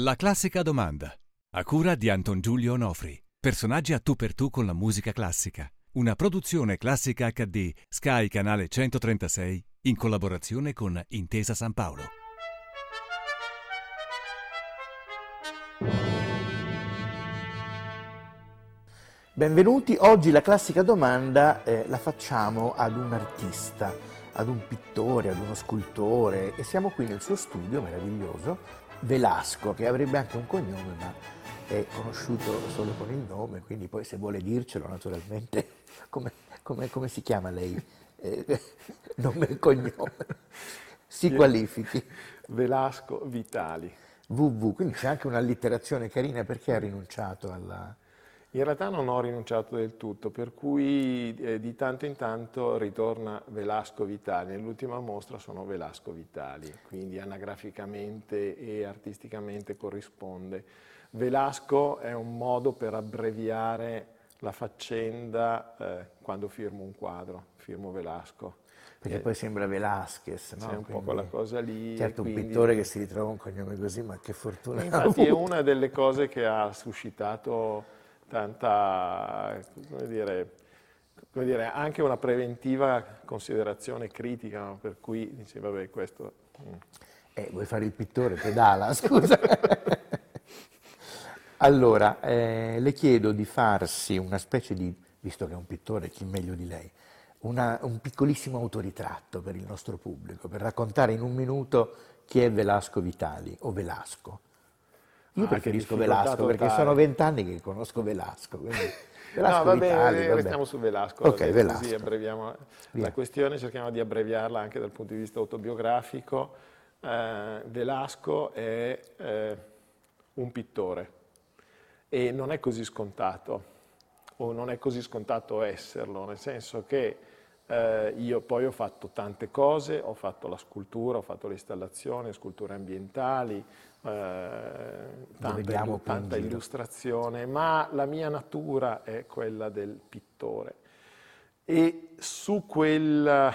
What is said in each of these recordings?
La classica domanda. A cura di Anton Giulio Onofri. Personaggi a tu per tu con la musica classica. Una produzione classica HD Sky Canale 136 in collaborazione con Intesa San Paolo. Benvenuti, oggi la classica domanda eh, la facciamo ad un artista, ad un pittore, ad uno scultore e siamo qui nel suo studio meraviglioso, Velasco, che avrebbe anche un cognome ma è conosciuto solo con il nome, quindi poi se vuole dircelo naturalmente, come, come, come si chiama lei? Eh, nome e cognome. Si qualifichi. Velasco Vitali. VV, quindi c'è anche un'allitterazione carina perché ha rinunciato alla... In realtà non ho rinunciato del tutto, per cui eh, di tanto in tanto ritorna Velasco Vitali. Nell'ultima mostra sono Velasco Vitali, quindi anagraficamente e artisticamente corrisponde. Velasco è un modo per abbreviare la faccenda eh, quando firmo un quadro, firmo Velasco. Perché eh, poi sembra Velasquez, no? C'è un quindi, po' quella cosa lì. Certo, quindi... un pittore che si ritrova un cognome così, ma che fortuna. Infatti è una delle cose che ha suscitato tanta, come dire, come dire, anche una preventiva considerazione critica, no? per cui dice, vabbè, questo... Mm. Eh, vuoi fare il pittore, pedala, scusa. allora, eh, le chiedo di farsi una specie di, visto che è un pittore, chi meglio di lei, una, un piccolissimo autoritratto per il nostro pubblico, per raccontare in un minuto chi è Velasco Vitali o Velasco. Io ah, preferisco Velasco totale. perché sono vent'anni che conosco Velasco. Velasco no, vabbè, Vitali, restiamo su Velasco. Ok, Velasco. Così abbreviamo Via. la questione, cerchiamo di abbreviarla anche dal punto di vista autobiografico. Eh, Velasco è eh, un pittore e non è così scontato, o non è così scontato esserlo, nel senso che eh, io poi ho fatto tante cose, ho fatto la scultura, ho fatto l'installazione, sculture ambientali, eh, tanta, tanta illustrazione, ma la mia natura è quella del pittore. E su, quel,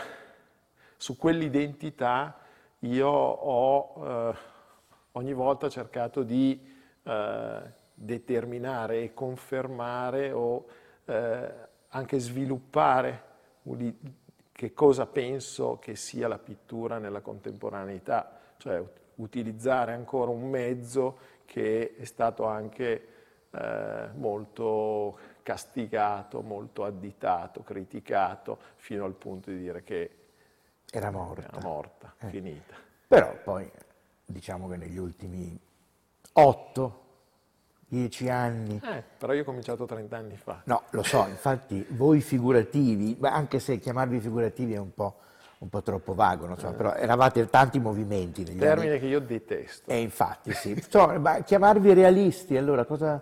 su quell'identità io ho eh, ogni volta cercato di eh, determinare e confermare o eh, anche sviluppare che cosa penso che sia la pittura nella contemporaneità, cioè utilizzare ancora un mezzo che è stato anche eh, molto castigato, molto additato, criticato, fino al punto di dire che era morta, era morta eh. finita. Però poi diciamo che negli ultimi otto, dieci anni... Eh, però io ho cominciato 30 anni fa. No, lo so, infatti voi figurativi, anche se chiamarvi figurativi è un po' un po' troppo vago, non so, eh. però eravate tanti movimenti negli Termine anni. che io detesto. E eh, infatti, sì. Insomma, chiamarvi realisti, allora cosa...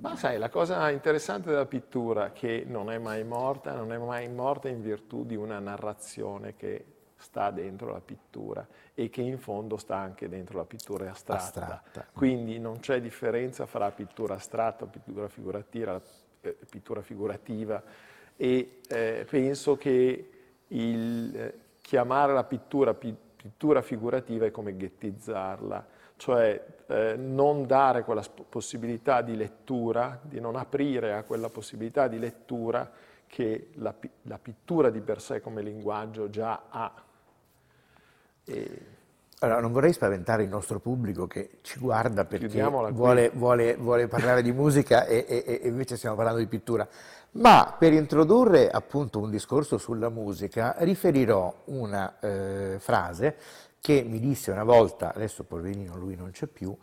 Ma sai, la cosa interessante della pittura che non è mai morta, non è mai morta in virtù di una narrazione che sta dentro la pittura e che in fondo sta anche dentro la pittura astratta. astratta. Quindi non c'è differenza fra pittura astratta, pittura figurativa, eh, pittura figurativa e eh, penso che il eh, chiamare la pittura pittura figurativa è come ghettizzarla, cioè eh, non dare quella possibilità di lettura, di non aprire a quella possibilità di lettura che la, la pittura di per sé come linguaggio già ha. E... Allora, non vorrei spaventare il nostro pubblico che ci guarda perché vuole, vuole, vuole, parlare di musica e, e, e invece stiamo parlando di pittura. Ma per introdurre appunto un discorso sulla musica riferirò una eh, frase che mi disse una volta, adesso poverino lui non c'è più,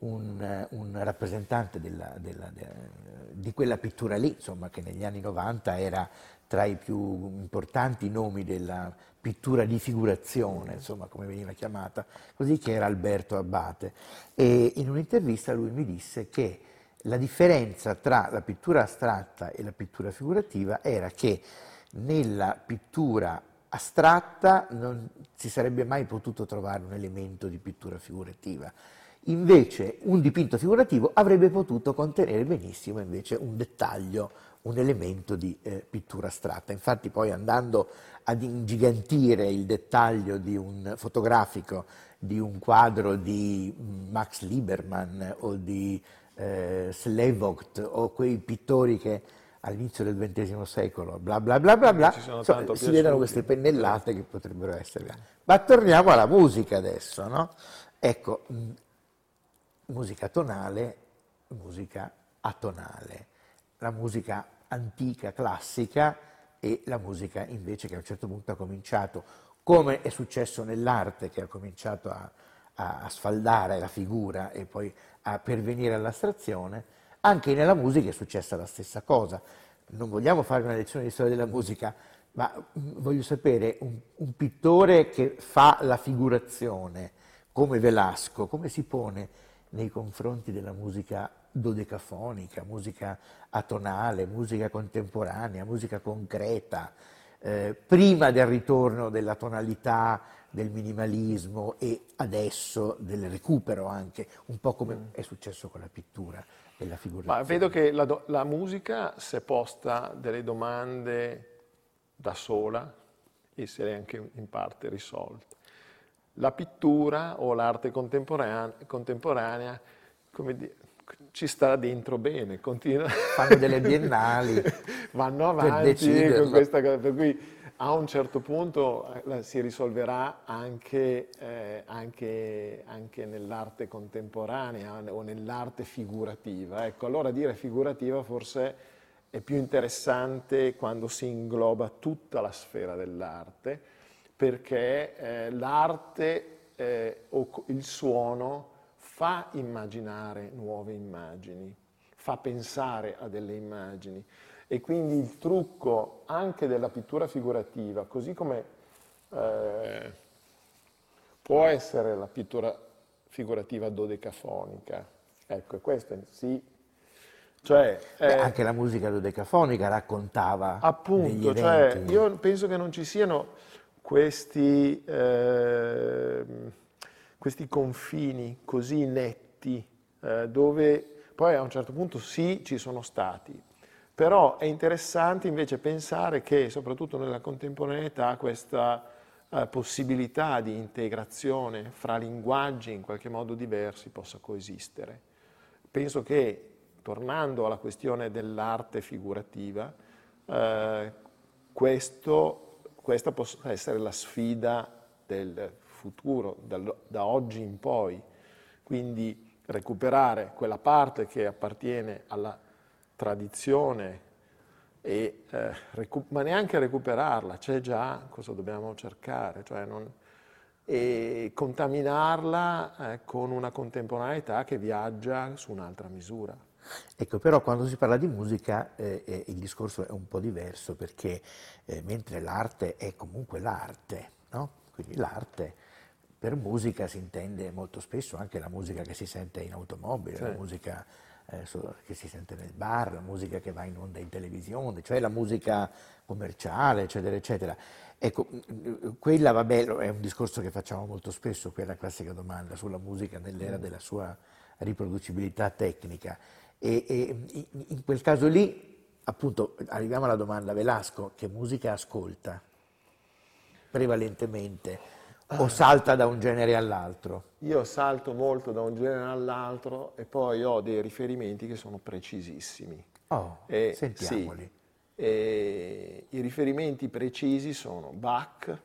un, un rappresentante della, della, de, di quella pittura lì, insomma, che negli anni 90 era tra i più importanti nomi della pittura di figurazione, insomma, come veniva chiamata, così che era Alberto Abbate. E in un'intervista lui mi disse che la differenza tra la pittura astratta e la pittura figurativa era che nella pittura astratta non si sarebbe mai potuto trovare un elemento di pittura figurativa. Invece un dipinto figurativo avrebbe potuto contenere benissimo invece un dettaglio, un elemento di eh, pittura astratta. Infatti poi andando ad ingigantire il dettaglio di un fotografico di un quadro di Max Lieberman o di eh, Slevogt o quei pittori che all'inizio del XX secolo, bla bla bla bla bla, insomma, si vedono queste pennellate che potrebbero essere. Ma torniamo alla musica adesso, no? Ecco, musica tonale, musica atonale, la musica antica, classica e la musica invece che a un certo punto ha cominciato, come è successo nell'arte che ha cominciato a, a, a sfaldare la figura e poi a pervenire all'astrazione, anche nella musica è successa la stessa cosa. Non vogliamo fare una lezione di storia della musica, ma mm, voglio sapere, un, un pittore che fa la figurazione, come Velasco, come si pone nei confronti della musica dodecafonica, musica atonale, musica contemporanea, musica concreta, eh, prima del ritorno della tonalità, del minimalismo e adesso del recupero anche, un po' come è successo con la pittura e la figurazione. Ma vedo che la, do, la musica si è posta delle domande da sola e se l'è anche in parte risolta. La pittura o l'arte contemporanea, contemporanea come dire, ci sta dentro bene, continua. Fanno delle biennali. Vanno avanti con questa cosa, per cui a un certo punto eh, si risolverà anche, eh, anche, anche nell'arte contemporanea o nell'arte figurativa. Ecco, allora dire figurativa forse è più interessante quando si ingloba tutta la sfera dell'arte, perché eh, l'arte eh, o il suono fa immaginare nuove immagini, fa pensare a delle immagini. E quindi il trucco anche della pittura figurativa, così come eh, può essere la pittura figurativa dodecafonica, ecco, questo sì. Cioè, eh, anche la musica dodecafonica raccontava appunto, cioè, io penso che non ci siano questi, eh, questi confini così netti eh, dove poi a un certo punto sì ci sono stati, però è interessante invece pensare che soprattutto nella contemporaneità questa eh, possibilità di integrazione fra linguaggi in qualche modo diversi possa coesistere. Penso che, tornando alla questione dell'arte figurativa, eh, questo, questa possa essere la sfida del futuro, da, da oggi in poi. Quindi recuperare quella parte che appartiene alla tradizione, e, eh, recu- ma neanche recuperarla, c'è già, cosa dobbiamo cercare? Cioè non, e contaminarla eh, con una contemporaneità che viaggia su un'altra misura. Ecco, però quando si parla di musica eh, eh, il discorso è un po' diverso perché eh, mentre l'arte è comunque l'arte, no? quindi l'arte per musica si intende molto spesso anche la musica che si sente in automobile, sì. la musica eh, che si sente nel bar, la musica che va in onda in televisione, cioè la musica commerciale, eccetera, eccetera. Ecco, quella, vabbè, è un discorso che facciamo molto spesso, quella classica domanda sulla musica nell'era mm. della sua riproducibilità tecnica. E, e in quel caso lì, appunto, arriviamo alla domanda, Velasco, che musica ascolta prevalentemente? O salta da un genere all'altro? Io salto molto da un genere all'altro e poi ho dei riferimenti che sono precisissimi. Oh, e, sentiamoli. Sì, e I riferimenti precisi sono Bach,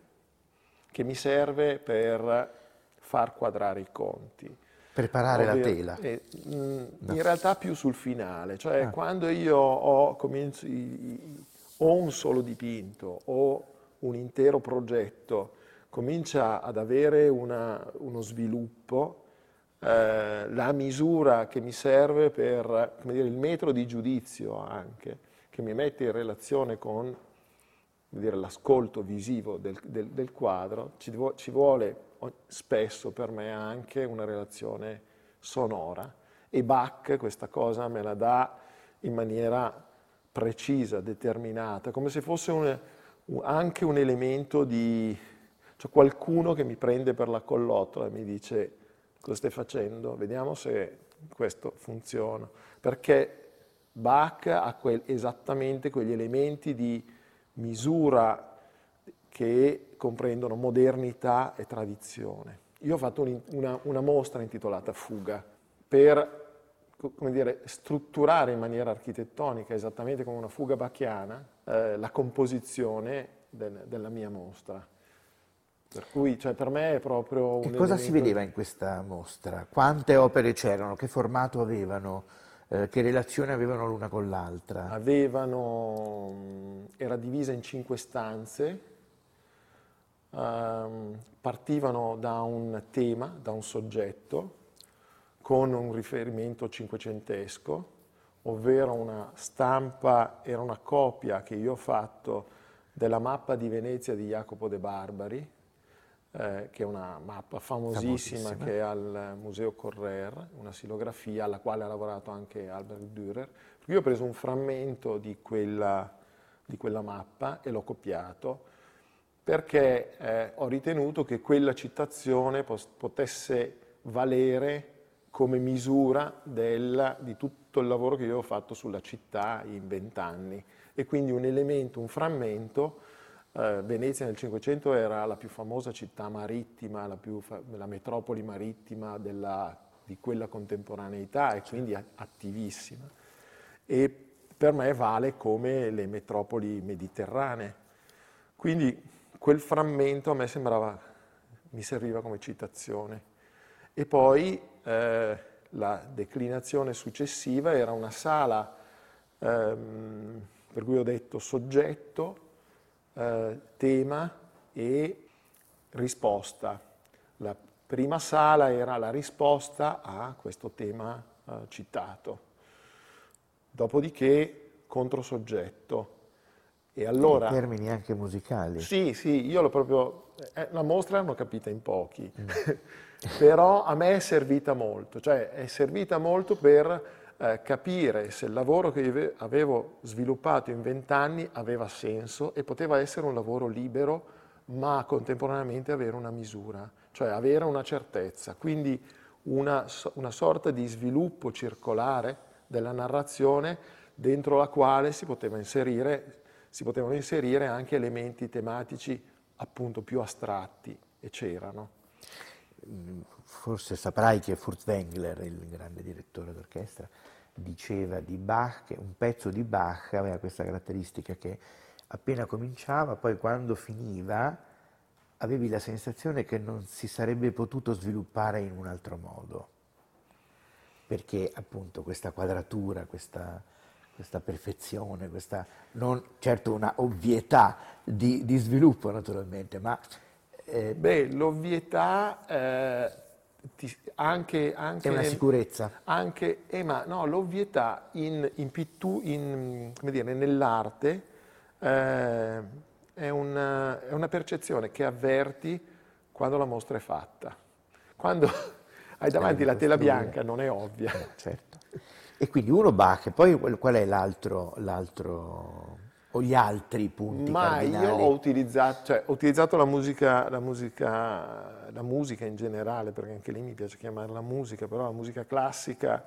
che mi serve per far quadrare i conti. Preparare Ovvero, la tela? Eh, mh, mm, no. In realtà più sul finale, cioè ah. quando io ho, comincio, ho un solo dipinto o un intero progetto comincia ad avere una, uno sviluppo, eh, la misura che mi serve per dire, il metro di giudizio anche, che mi mette in relazione con dire, l'ascolto visivo del, del, del quadro, ci, ci, vuole spesso per me anche una relazione sonora e Bach questa cosa me la dà in maniera precisa, determinata, come se fosse un, anche un elemento di, c'è qualcuno che mi prende per la collottola e mi dice cosa stai facendo, vediamo se questo funziona. Perché Bach ha quel, esattamente quegli elementi di misura che comprendono modernità e tradizione. Io ho fatto un, una, una, mostra intitolata Fuga per dire, strutturare in maniera architettonica, esattamente come una fuga bacchiana, eh, la composizione del, della mia mostra. Per cui cioè, per me è proprio un... E cosa si vedeva in questa mostra? Quante opere c'erano? Che formato avevano? Eh, che relazione avevano l'una con l'altra? Avevano... era divisa in cinque stanze, um, partivano da un tema, da un soggetto, con un riferimento cinquecentesco, ovvero una stampa, era una copia che io ho fatto della mappa di Venezia di Jacopo de Barbari, eh, che è una mappa famosissima, famosissima, che è al Museo Correr, una silografia alla quale ha lavorato anche Albert Dürer. Io ho preso un frammento di quella, di quella mappa e l'ho copiato perché eh, ho ritenuto che quella citazione potesse valere come misura del, di tutto il lavoro che io ho fatto sulla città in vent'anni e quindi un elemento, un frammento eh, Venezia nel Cinquecento era la più famosa città marittima, la, più, la metropoli marittima della, di quella contemporaneità e quindi attivissima. E per me vale come le metropoli mediterranee. Quindi quel frammento a me sembrava, mi serviva come citazione. E poi eh, la declinazione successiva era una sala ehm, per cui ho detto soggetto, eh, tema e risposta. La prima sala era la risposta a questo tema eh, citato. Dopodiché controsoggetto. E allora... In termini anche musicali. Sì, sì, io l'ho proprio... Eh, la mostra l'hanno capita in pochi, mm. però a me è servita molto, cioè è servita molto per eh, capire se il lavoro che avevo sviluppato in vent'anni aveva senso e poteva essere un lavoro libero, ma contemporaneamente avere una misura, cioè avere una certezza. Quindi una, una sorta di sviluppo circolare della narrazione dentro la quale si, poteva inserire, si potevano inserire anche elementi tematici appunto più astratti, e c'erano. Forse saprai che Furtwängler, il grande direttore d'orchestra, diceva di Bach che un pezzo di Bach aveva questa caratteristica che appena cominciava, poi quando finiva avevi la sensazione che non si sarebbe potuto sviluppare in un altro modo, perché appunto questa quadratura, questa, questa perfezione, questa non certo una ovvietà di, di sviluppo naturalmente, ma... Eh, Beh, l'ovvietà eh, ti, anche, anche, è una sicurezza. Anche, eh, ma no, l'ovvietà in, in pittu, in, dire, nell'arte eh, è, una, è, una, percezione che avverti quando la mostra è fatta. Quando hai davanti la tela bianca non è ovvia. Eh, certo. E quindi uno Bach, poi qual è l'altro, l'altro o gli altri punti Ma cardinali? io ho utilizzato, cioè, ho utilizzato la, musica, la, musica, la, musica, in generale, perché anche lì mi piace chiamarla musica, però la musica classica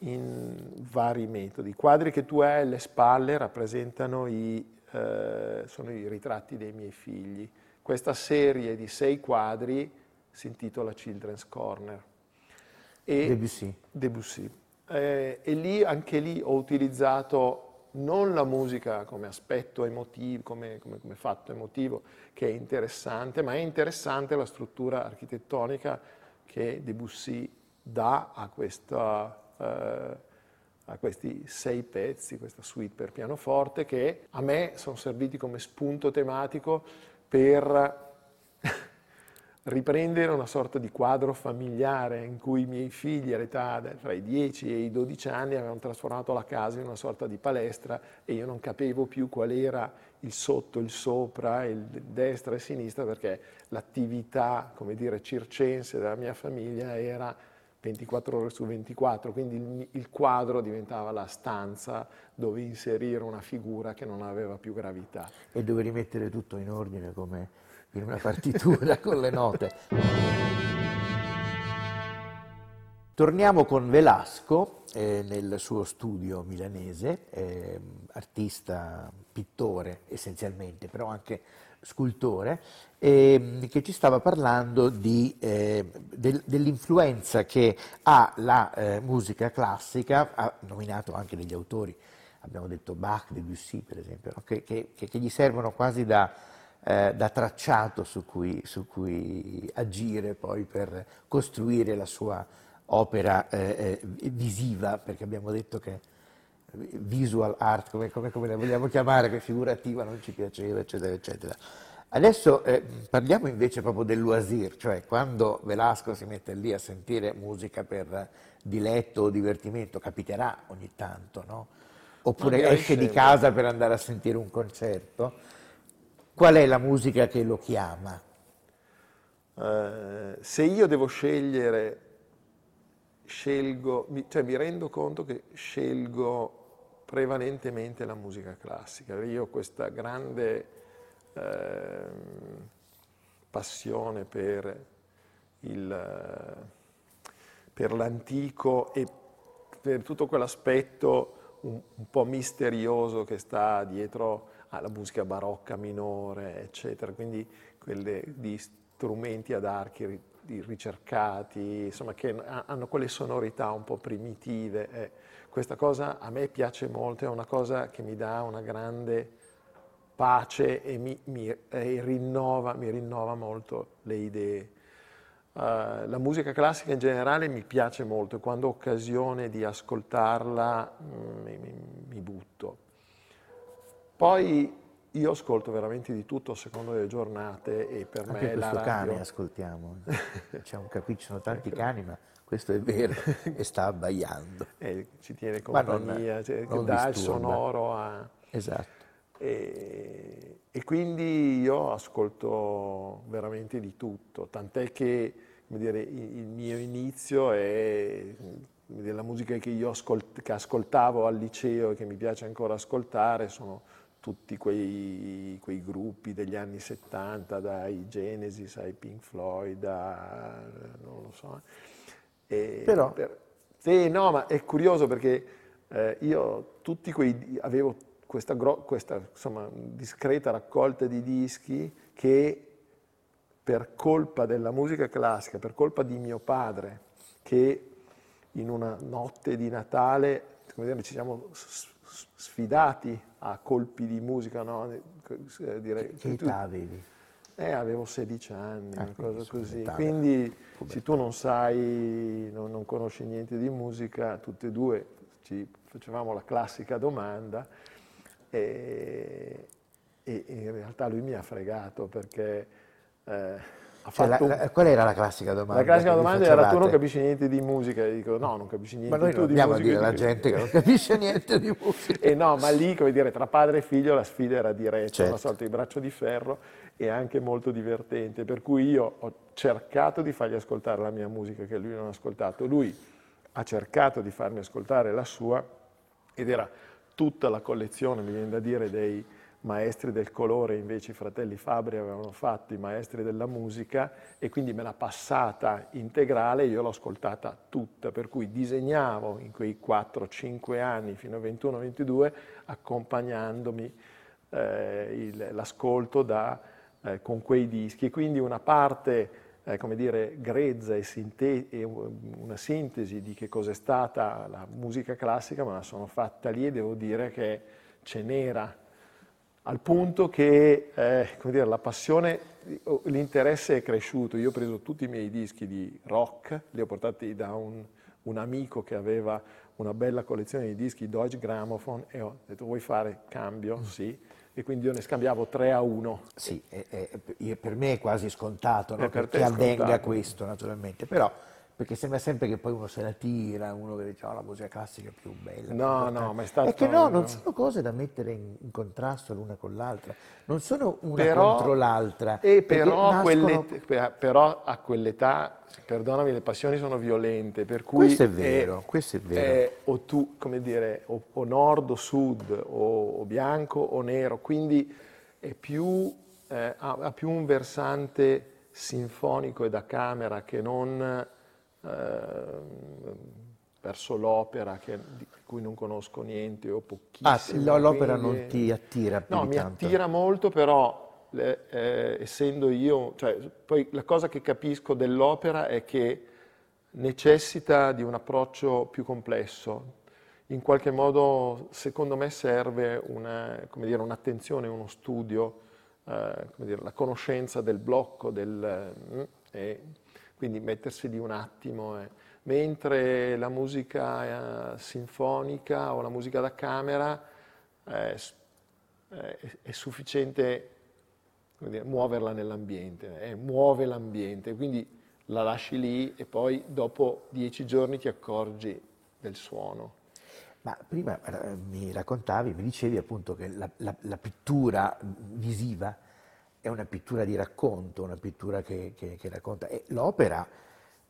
in vari metodi. I quadri che tu hai alle spalle rappresentano i, eh, sono i ritratti dei miei figli. Questa serie di sei quadri si intitola Children's Corner. E, Debussy. Debussy. Eh, e lì, anche lì ho utilizzato non la musica come aspetto emotivo, come, come, come, fatto emotivo, che è interessante, ma è interessante la struttura architettonica che Debussy dà a, questa, eh, a questi sei pezzi, questa suite per pianoforte, che a me sono serviti come spunto tematico per riprendere una sorta di quadro familiare in cui i miei figli all'età tra i 10 e i 12 anni avevano trasformato la casa in una sorta di palestra e io non capivo più qual era il sotto, il sopra, il destra e sinistra perché l'attività, come dire, circense della mia famiglia era 24 ore su 24, quindi il, il quadro diventava la stanza dove inserire una figura che non aveva più gravità. E dove rimettere tutto in ordine come in una partitura con le note. Torniamo con Velasco eh, nel suo studio milanese, eh, artista, pittore essenzialmente, però anche scultore, eh, che ci stava parlando di, eh, del, dell'influenza che ha la eh, musica classica, ha nominato anche degli autori, abbiamo detto Bach, Debussy per esempio, no? che, che, che, gli servono quasi da, eh, da tracciato su cui, su cui agire poi per costruire la sua opera eh, eh, visiva, perché abbiamo detto che visual art, come, come, come, la vogliamo chiamare, che figurativa non ci piaceva, eccetera, eccetera. Adesso eh, parliamo invece proprio del loisir, cioè quando Velasco si mette lì a sentire musica per diletto o divertimento, capiterà ogni tanto, no? Oppure esce di casa per andare a sentire un concerto. Qual è la musica che lo chiama? Uh, se io devo scegliere scelgo, cioè mi rendo conto che scelgo prevalentemente la musica classica. Io ho questa grande eh, passione per, il, per, l'antico e per tutto quell'aspetto un, un, po' misterioso che sta dietro alla musica barocca minore, eccetera. Quindi quelle di strumenti ad archi ricercati, insomma, che hanno quelle sonorità un po' primitive. Eh. Questa cosa a me piace molto, è una cosa che mi dà una grande pace e mi, mi, e rinnova, mi rinnova, molto le idee. Uh, la musica classica in generale mi piace molto e quando ho occasione di ascoltarla mm, mi, mi butto. Poi io ascolto veramente di tutto a seconda delle giornate e per Anche me la radio... cane ascoltiamo, c'è un capitolo, ci sono tanti ecco. cani ma questo è vero e sta abbaiando. Eh, ci tiene compagnia, non, cioè, non dà disturba. il sonoro a... Esatto. E, e, quindi io ascolto veramente di tutto, tant'è che dire, il mio inizio è della musica che io ascolt- che ascoltavo al liceo e che mi piace ancora ascoltare sono tutti quei, quei, gruppi degli anni 70, dai Genesis ai Pink Floyd, a, non lo so. E Però... Per, sì, no, ma è curioso perché eh, io tutti quei, avevo questa, questa insomma, discreta raccolta di dischi che per colpa della musica classica, per colpa di mio padre, che in una notte di Natale, come dire, ci siamo sfidati a colpi di musica, no? Eh, direi, che età avevi? Eh, avevo 16 anni, ah, una cosa così. Quindi se tu non sai, non, non, conosci niente di musica, tutte e due ci facevamo la classica domanda e, e in realtà lui mi ha fregato perché... Eh, cioè, la, la, qual era la classica domanda? La classica domanda era tu non capisci niente di musica. E dico no, non capisci niente ma noi tu non di musica. Dire alla gente che non capisce niente di musica. e no, ma lì, come dire, tra padre e figlio la sfida era diretta, certo. una sorta di braccio di ferro e anche molto divertente. Per cui io ho cercato di fargli ascoltare la mia musica che lui non ha ascoltato. Lui ha cercato di farmi ascoltare la sua ed era tutta la collezione, mi viene da dire, dei maestri del colore, invece i fratelli Fabri avevano fatto i maestri della musica e quindi me l'ha passata integrale io l'ho ascoltata tutta, per cui disegnavo in quei 4-5 anni fino a 21-22 accompagnandomi eh, l'ascolto eh, con quei dischi. Quindi una parte eh, come dire, grezza e, sinte- e, una sintesi di che cos'è stata la musica classica me la sono fatta lì e devo dire che ce n'era al punto che eh, dire, la passione, l'interesse è cresciuto. Io ho preso tutti i miei dischi di rock, li ho portati da un, un amico che aveva una bella collezione di dischi Deutsche Grammophon e ho detto vuoi fare cambio? Mm. Sì. E quindi io ne scambiavo 3 a 1. Sì, è, è, per me è quasi scontato no? che avvenga questo naturalmente, però perché sembra sempre che poi uno se la tira, uno che dice oh, la musica classica è più bella. No, no, ma è stato... È che no, non sono cose da mettere in, in contrasto l'una con l'altra, non sono una però, contro l'altra. E però, nascono... però, a quell'età, perdonami, le passioni sono violente, per cui... Questo è vero, è, questo è vero. È, o tu, come dire, o, o nord o sud, o, o, bianco o nero, quindi è più, eh, ha, ha più un versante sinfonico e da camera che non eh, verso l'opera che, di cui non conosco niente o pochissimo. Ah, l'opera quindi... non ti attira più No, mi tanto. attira molto, però le, eh, essendo io, cioè, poi la cosa che capisco dell'opera è che necessita di un approccio più complesso. In qualche modo, secondo me, serve una, dire, un'attenzione, uno studio, eh, dire, la conoscenza del blocco, del, eh, quindi mettersi di un attimo. Eh. Mentre la musica eh, sinfonica o la musica da camera è, è sufficiente dire, muoverla nell'ambiente, eh, muove l'ambiente. Quindi la lasci lì e poi dopo dieci giorni ti accorgi del suono. Ma prima eh, mi raccontavi, mi dicevi appunto che la, la, la, pittura visiva è una pittura di racconto, una pittura che, che, che racconta, e l'opera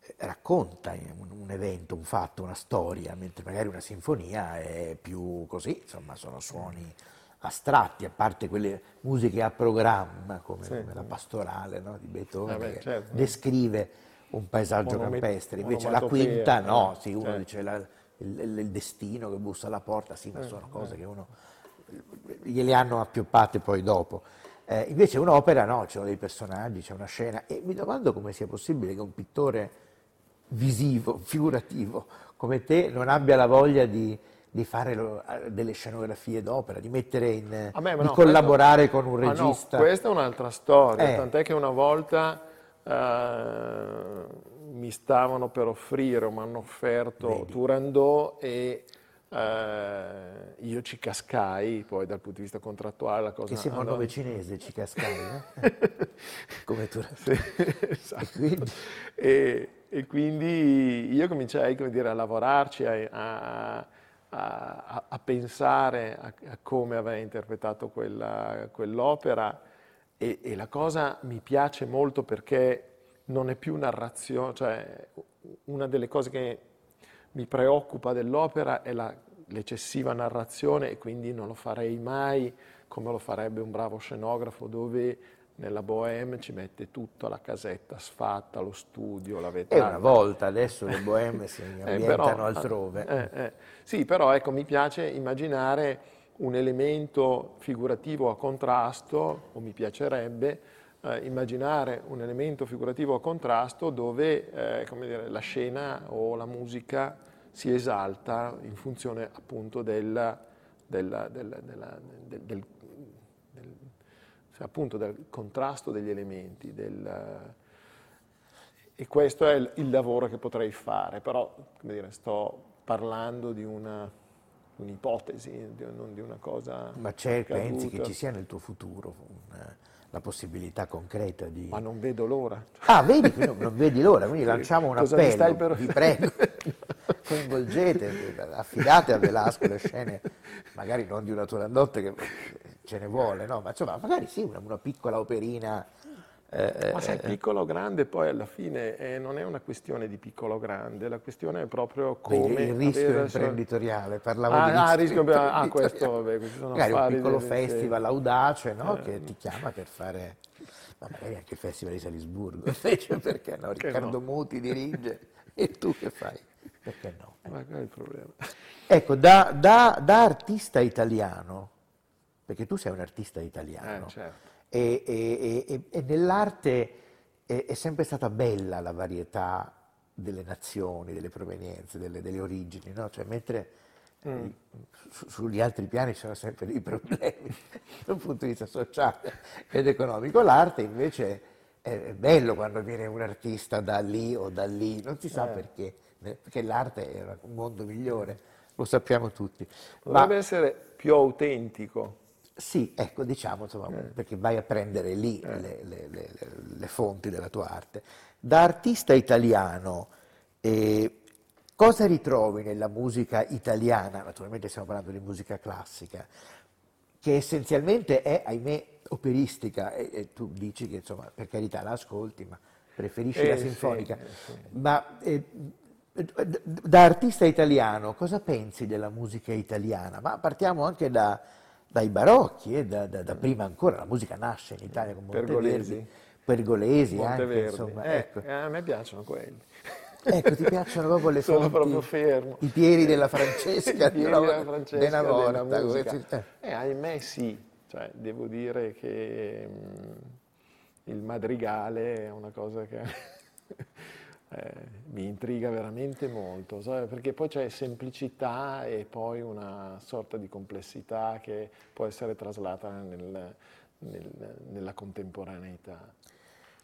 eh, racconta un, un, evento, un fatto, una storia, mentre magari una sinfonia è più così, insomma sono suoni astratti, a parte quelle musiche a programma come, sì. come la pastorale no, di Beethoven, eh beh, che certo. descrive un paesaggio Monomet- campestre, invece la quinta no, eh, sì, uno certo. dice la, il, il, destino che bussa alla porta, sì, ma eh, sono cose eh. che uno gliele hanno appioppate poi dopo. Eh, invece un'opera no, ci sono dei personaggi, c'è una scena e mi domando come sia possibile che un pittore visivo, figurativo come te non abbia la voglia di, di fare lo, delle scenografie d'opera, di mettere in, me, di no, collaborare questo, con un regista. No, questa è un'altra storia, eh. tant'è che una volta eh, mi stavano per offrire o mi hanno offerto Vedi. Turandot e eh, io ci cascai, poi dal punto di vista contrattuale la cosa... Che sembra un nome cinese, ci cascai, no? Come Turandot. Sì, esatto. e, quindi... E, e, quindi... io cominciai dire, a lavorarci, a, a, a, a pensare a, come avrei interpretato quella, quell'opera e, e, la cosa mi piace molto perché non è più narrazione, cioè una delle cose che mi preoccupa dell'opera è la, l'eccessiva narrazione e quindi non lo farei mai come lo farebbe un bravo scenografo dove nella Bohème ci mette tutto, la casetta sfatta, lo studio, la vetrata. E una volta, adesso le Bohème si ambientano eh, però, altrove. Eh, eh. Sì, però ecco, mi piace immaginare un elemento figurativo a contrasto, o mi piacerebbe eh, immaginare un elemento figurativo a contrasto dove eh, dire, la scena o la musica si esalta in funzione appunto del, del, del, del appunto del contrasto degli elementi. e questo è il, il, lavoro che potrei fare, però dire, sto parlando di una un'ipotesi, non di una cosa. Ma c'è, pensi che ci sia nel tuo futuro una, la possibilità concreta di. Ma non vedo l'ora. Ah, vedi, non, non vedi l'ora, quindi lanciamo un Cosa appello, per... vi prego, coinvolgete, affidate a Velasco le scene, magari non di una Turandot che ce ne vuole, no? ma insomma, magari sì, una, una piccola operina eh, Ma sai, eh, piccolo o grande poi alla fine eh, non è una questione di piccolo o grande, la questione è proprio come... il rischio imprenditoriale, parlavo ah, di rischio ah, rischio ah, questo, vabbè, questi sono Magari un piccolo festival sì. audace no? Eh. che ti chiama per fare... Ma magari anche il Festival di Salisburgo, invece perché no? Riccardo no? Muti dirige e tu che fai? Perché no? Ma qual è il problema? Ecco, da, da, da artista italiano, perché tu sei un artista italiano, eh, certo e, e, e, e nell'arte è, è, sempre stata bella la varietà delle nazioni, delle provenienze, delle, delle origini, no? cioè, mentre mm. su, sugli altri piani ci sono sempre dei problemi dal punto di vista sociale ed economico, l'arte invece è bello quando viene un artista da lì o da lì, non si sa eh. perché, perché l'arte è un mondo migliore, lo sappiamo tutti. Dovrebbe Ma, essere più autentico. Sì, ecco, diciamo, insomma, eh. perché vai a prendere lì eh. le, le, le, le, fonti della tua arte. Da artista italiano, eh, cosa ritrovi nella musica italiana? Naturalmente stiamo parlando di musica classica, che essenzialmente è, ahimè, operistica, e, e tu dici che, insomma, per carità la ascolti, ma preferisci la eh, sinfonica. Sì, sì. Ma eh, da artista italiano, cosa pensi della musica italiana? Ma partiamo anche da dai barocchi, eh, da, da, da, prima ancora, la musica nasce in Italia con Monteverdi, Pergolesi, Pergolesi anche, insomma. Eh, ecco. eh, a me piacciono quelli. Ecco, ti piacciono proprio le Sono fonti, proprio fermo. I piedi della Francesca, I piedi della Francesca della volta, musica. Eh, ahimè sì, cioè, devo dire che mh, mm, il madrigale è una cosa che eh, mi intriga veramente molto, sai? perché poi c'è semplicità e poi una sorta di complessità che può essere traslata nel, nel, nella contemporaneità.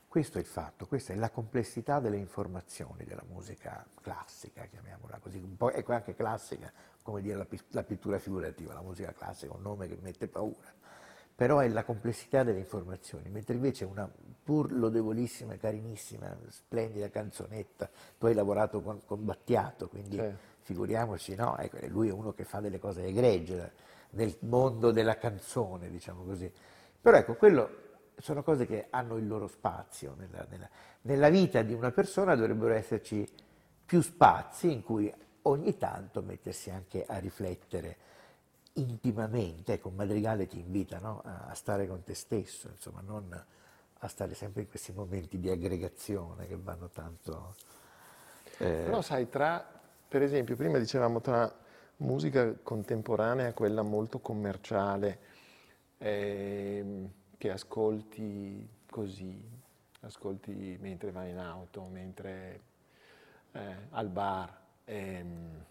Questo è il fatto, questa è la complessità delle informazioni della musica classica, chiamiamola così, un po' ecco anche classica, come dire la, la pittura figurativa, la musica classica, un nome che mette paura, però è la complessità delle informazioni, mentre invece una pur lodevolissima, carinissima, splendida canzonetta, tu hai lavorato con, con Battiato, quindi sì. figuriamoci, no, ecco, lui è uno che fa delle cose egregie nel mondo della canzone, diciamo così. Però ecco, quello sono cose che hanno il loro spazio. Nella, nella, nella, vita di una persona dovrebbero esserci più spazi in cui ogni tanto mettersi anche a riflettere intimamente. Ecco, Madrigale ti invita no? a, stare con te stesso, insomma, non a stare sempre in questi momenti di aggregazione che vanno tanto... Eh... Però sai, tra, per esempio, prima dicevamo tra musica contemporanea e quella molto commerciale, eh, che ascolti così, ascolti mentre vai in auto, mentre eh, al bar. Ehm,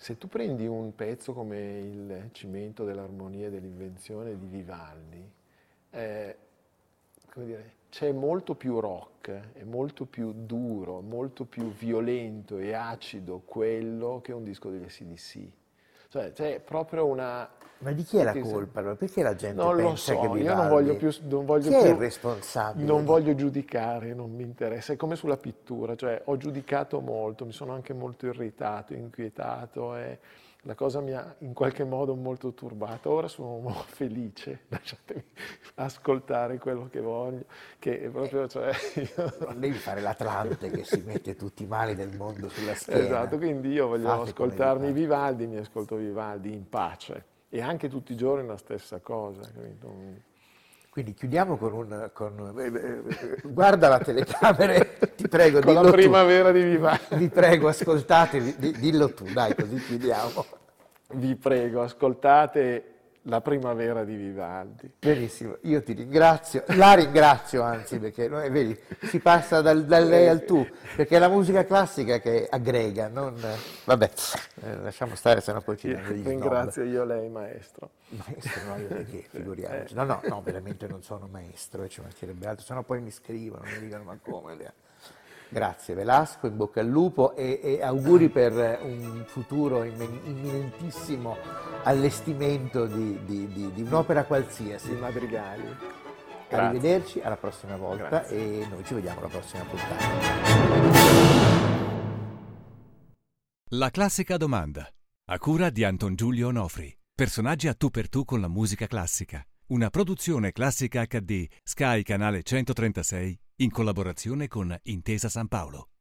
se tu prendi un pezzo come il cimento dell'armonia e dell'invenzione di Vivaldi, eh, dire, c'è molto più rock, è molto più duro, molto più violento e acido quello che un disco degli SDC. Cioè c'è proprio una, ma di chi è la colpa? Perché la gente non pensa lo so, che io non voglio più... Non voglio chi più, è il responsabile? Non voglio giudicare, non mi interessa. È come sulla pittura, cioè ho giudicato molto, mi sono anche molto irritato, inquietato e la cosa mi ha in qualche modo molto turbato. Ora sono felice, lasciatemi ascoltare quello che voglio, che è proprio... Cioè, io... Non devi fare l'Atlante che si mette tutti i mali del mondo sulla schiena. Esatto, quindi io voglio Fate ascoltarmi Vivaldi, mi ascolto Vivaldi in pace e anche tutti i giorni la stessa cosa. Capito? Quindi chiudiamo con un... Con, eh, guarda la telecamera, ti prego, con la primavera tu. di Vivaldi. Vi prego, ascoltate, dillo tu, dai, così chiudiamo. Vi prego, ascoltate la primavera di Vivaldi. Benissimo, io ti ringrazio, la ringrazio anzi perché noi, vedi, si passa dal, dal, lei al tu, perché è la musica classica che aggrega, non... Vabbè, eh, lasciamo stare, sennò poi ci danno Ringrazio io lei, maestro. Maestro, no, io perché, figuriamoci. No, no, no, veramente non sono maestro, e ci mancherebbe altro, sennò poi mi scrivono, mi dicono ma come... Grazie Velasco, in bocca al lupo e, e auguri per un futuro imminentissimo allestimento di, di, di, di un'opera qualsiasi. Di madrigali. Grazie. Arrivederci, alla prossima volta Grazie. e noi ci vediamo alla prossima puntata. La classica domanda. A cura di Anton Giulio Onofri. Personaggi a tu per tu con la musica classica. Una produzione classica HD, Sky Canale 136 in collaborazione con Intesa San Paolo.